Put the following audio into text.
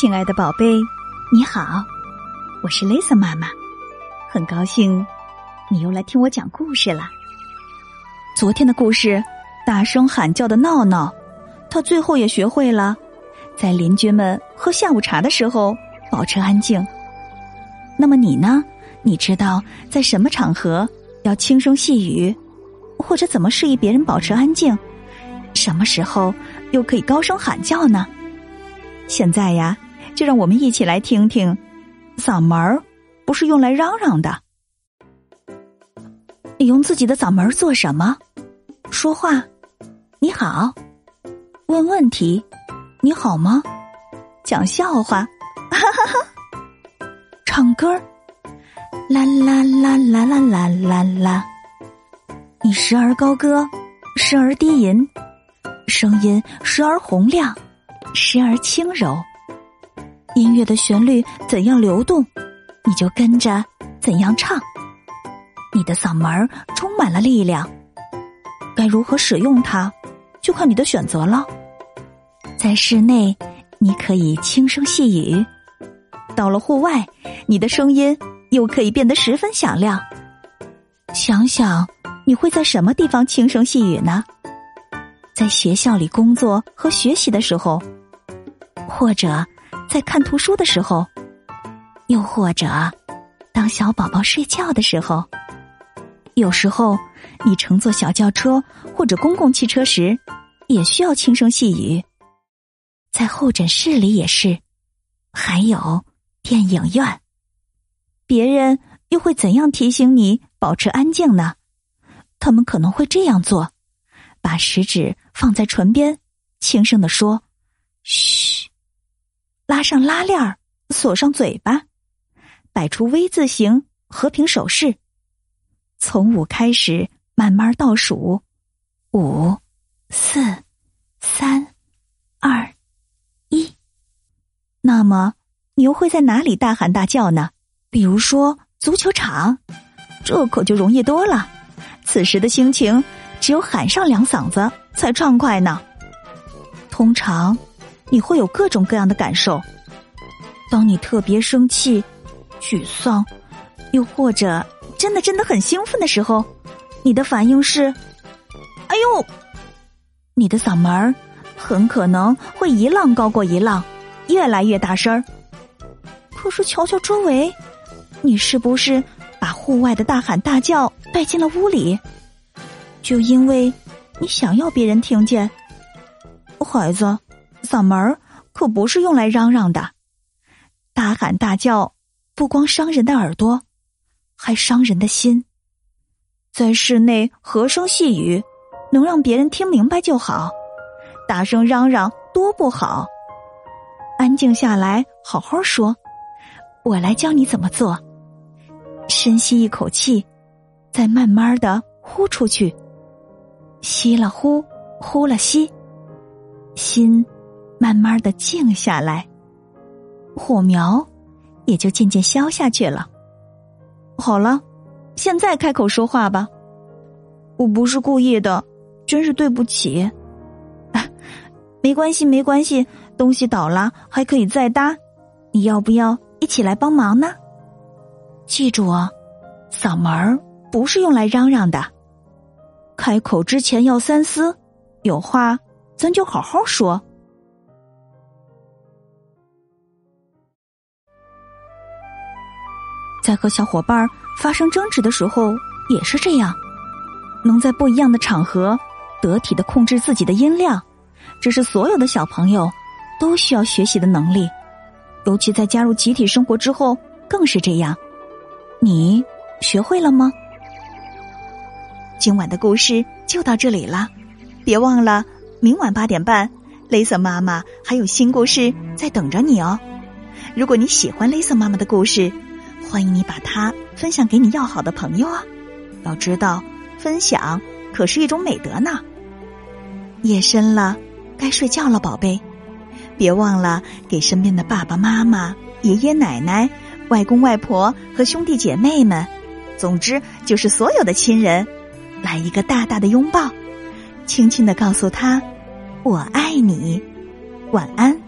亲爱的宝贝，你好，我是 Lisa 妈妈，很高兴你又来听我讲故事了。昨天的故事，大声喊叫的闹闹，他最后也学会了在邻居们喝下午茶的时候保持安静。那么你呢？你知道在什么场合要轻声细语，或者怎么示意别人保持安静？什么时候又可以高声喊叫呢？现在呀，就让我们一起来听听，嗓门儿不是用来嚷嚷的。你用自己的嗓门做什么？说话？你好？问问题？你好吗？讲笑话？哈哈哈！唱歌？啦啦啦啦啦啦啦啦！你时而高歌，时而低吟。声音时而洪亮，时而轻柔。音乐的旋律怎样流动，你就跟着怎样唱。你的嗓门充满了力量，该如何使用它，就看你的选择了。在室内，你可以轻声细语；到了户外，你的声音又可以变得十分响亮。想想，你会在什么地方轻声细语呢？在学校里工作和学习的时候，或者在看图书的时候，又或者当小宝宝睡觉的时候，有时候你乘坐小轿车或者公共汽车时，也需要轻声细语。在候诊室里也是，还有电影院，别人又会怎样提醒你保持安静呢？他们可能会这样做。把食指放在唇边，轻声的说：“。”拉上拉链儿，锁上嘴巴，摆出 V 字形和平手势。从五开始，慢慢倒数：五、四、三、二、一。那么，你又会在哪里大喊大叫呢？比如说足球场，这可就容易多了。此时的心情。只有喊上两嗓子才畅快呢。通常，你会有各种各样的感受。当你特别生气、沮丧，又或者真的真的很兴奋的时候，你的反应是：“哎呦！”你的嗓门很可能会一浪高过一浪，越来越大声儿。可是瞧瞧周围，你是不是把户外的大喊大叫带进了屋里？就因为你想要别人听见，孩子，嗓门可不是用来嚷嚷的，大喊大叫不光伤人的耳朵，还伤人的心。在室内和声细语，能让别人听明白就好；大声嚷嚷多不好。安静下来，好好说。我来教你怎么做。深吸一口气，再慢慢的呼出去。吸了呼，呼了吸，心慢慢的静下来，火苗也就渐渐消下去了。好了，现在开口说话吧。我不是故意的，真是对不起。啊 没关系，没关系，东西倒了还可以再搭。你要不要一起来帮忙呢？记住哦，嗓门不是用来嚷嚷的。开口之前要三思，有话咱就好好说。在和小伙伴发生争执的时候也是这样，能在不一样的场合得体的控制自己的音量，这是所有的小朋友都需要学习的能力，尤其在加入集体生活之后更是这样。你学会了吗？今晚的故事就到这里了，别忘了明晚八点半，雷瑟妈妈还有新故事在等着你哦。如果你喜欢雷瑟妈妈的故事，欢迎你把它分享给你要好的朋友啊！要知道，分享可是一种美德呢。夜深了，该睡觉了，宝贝，别忘了给身边的爸爸妈妈、爷爷奶奶、外公外婆和兄弟姐妹们，总之就是所有的亲人。来一个大大的拥抱，轻轻的告诉他：“我爱你，晚安。”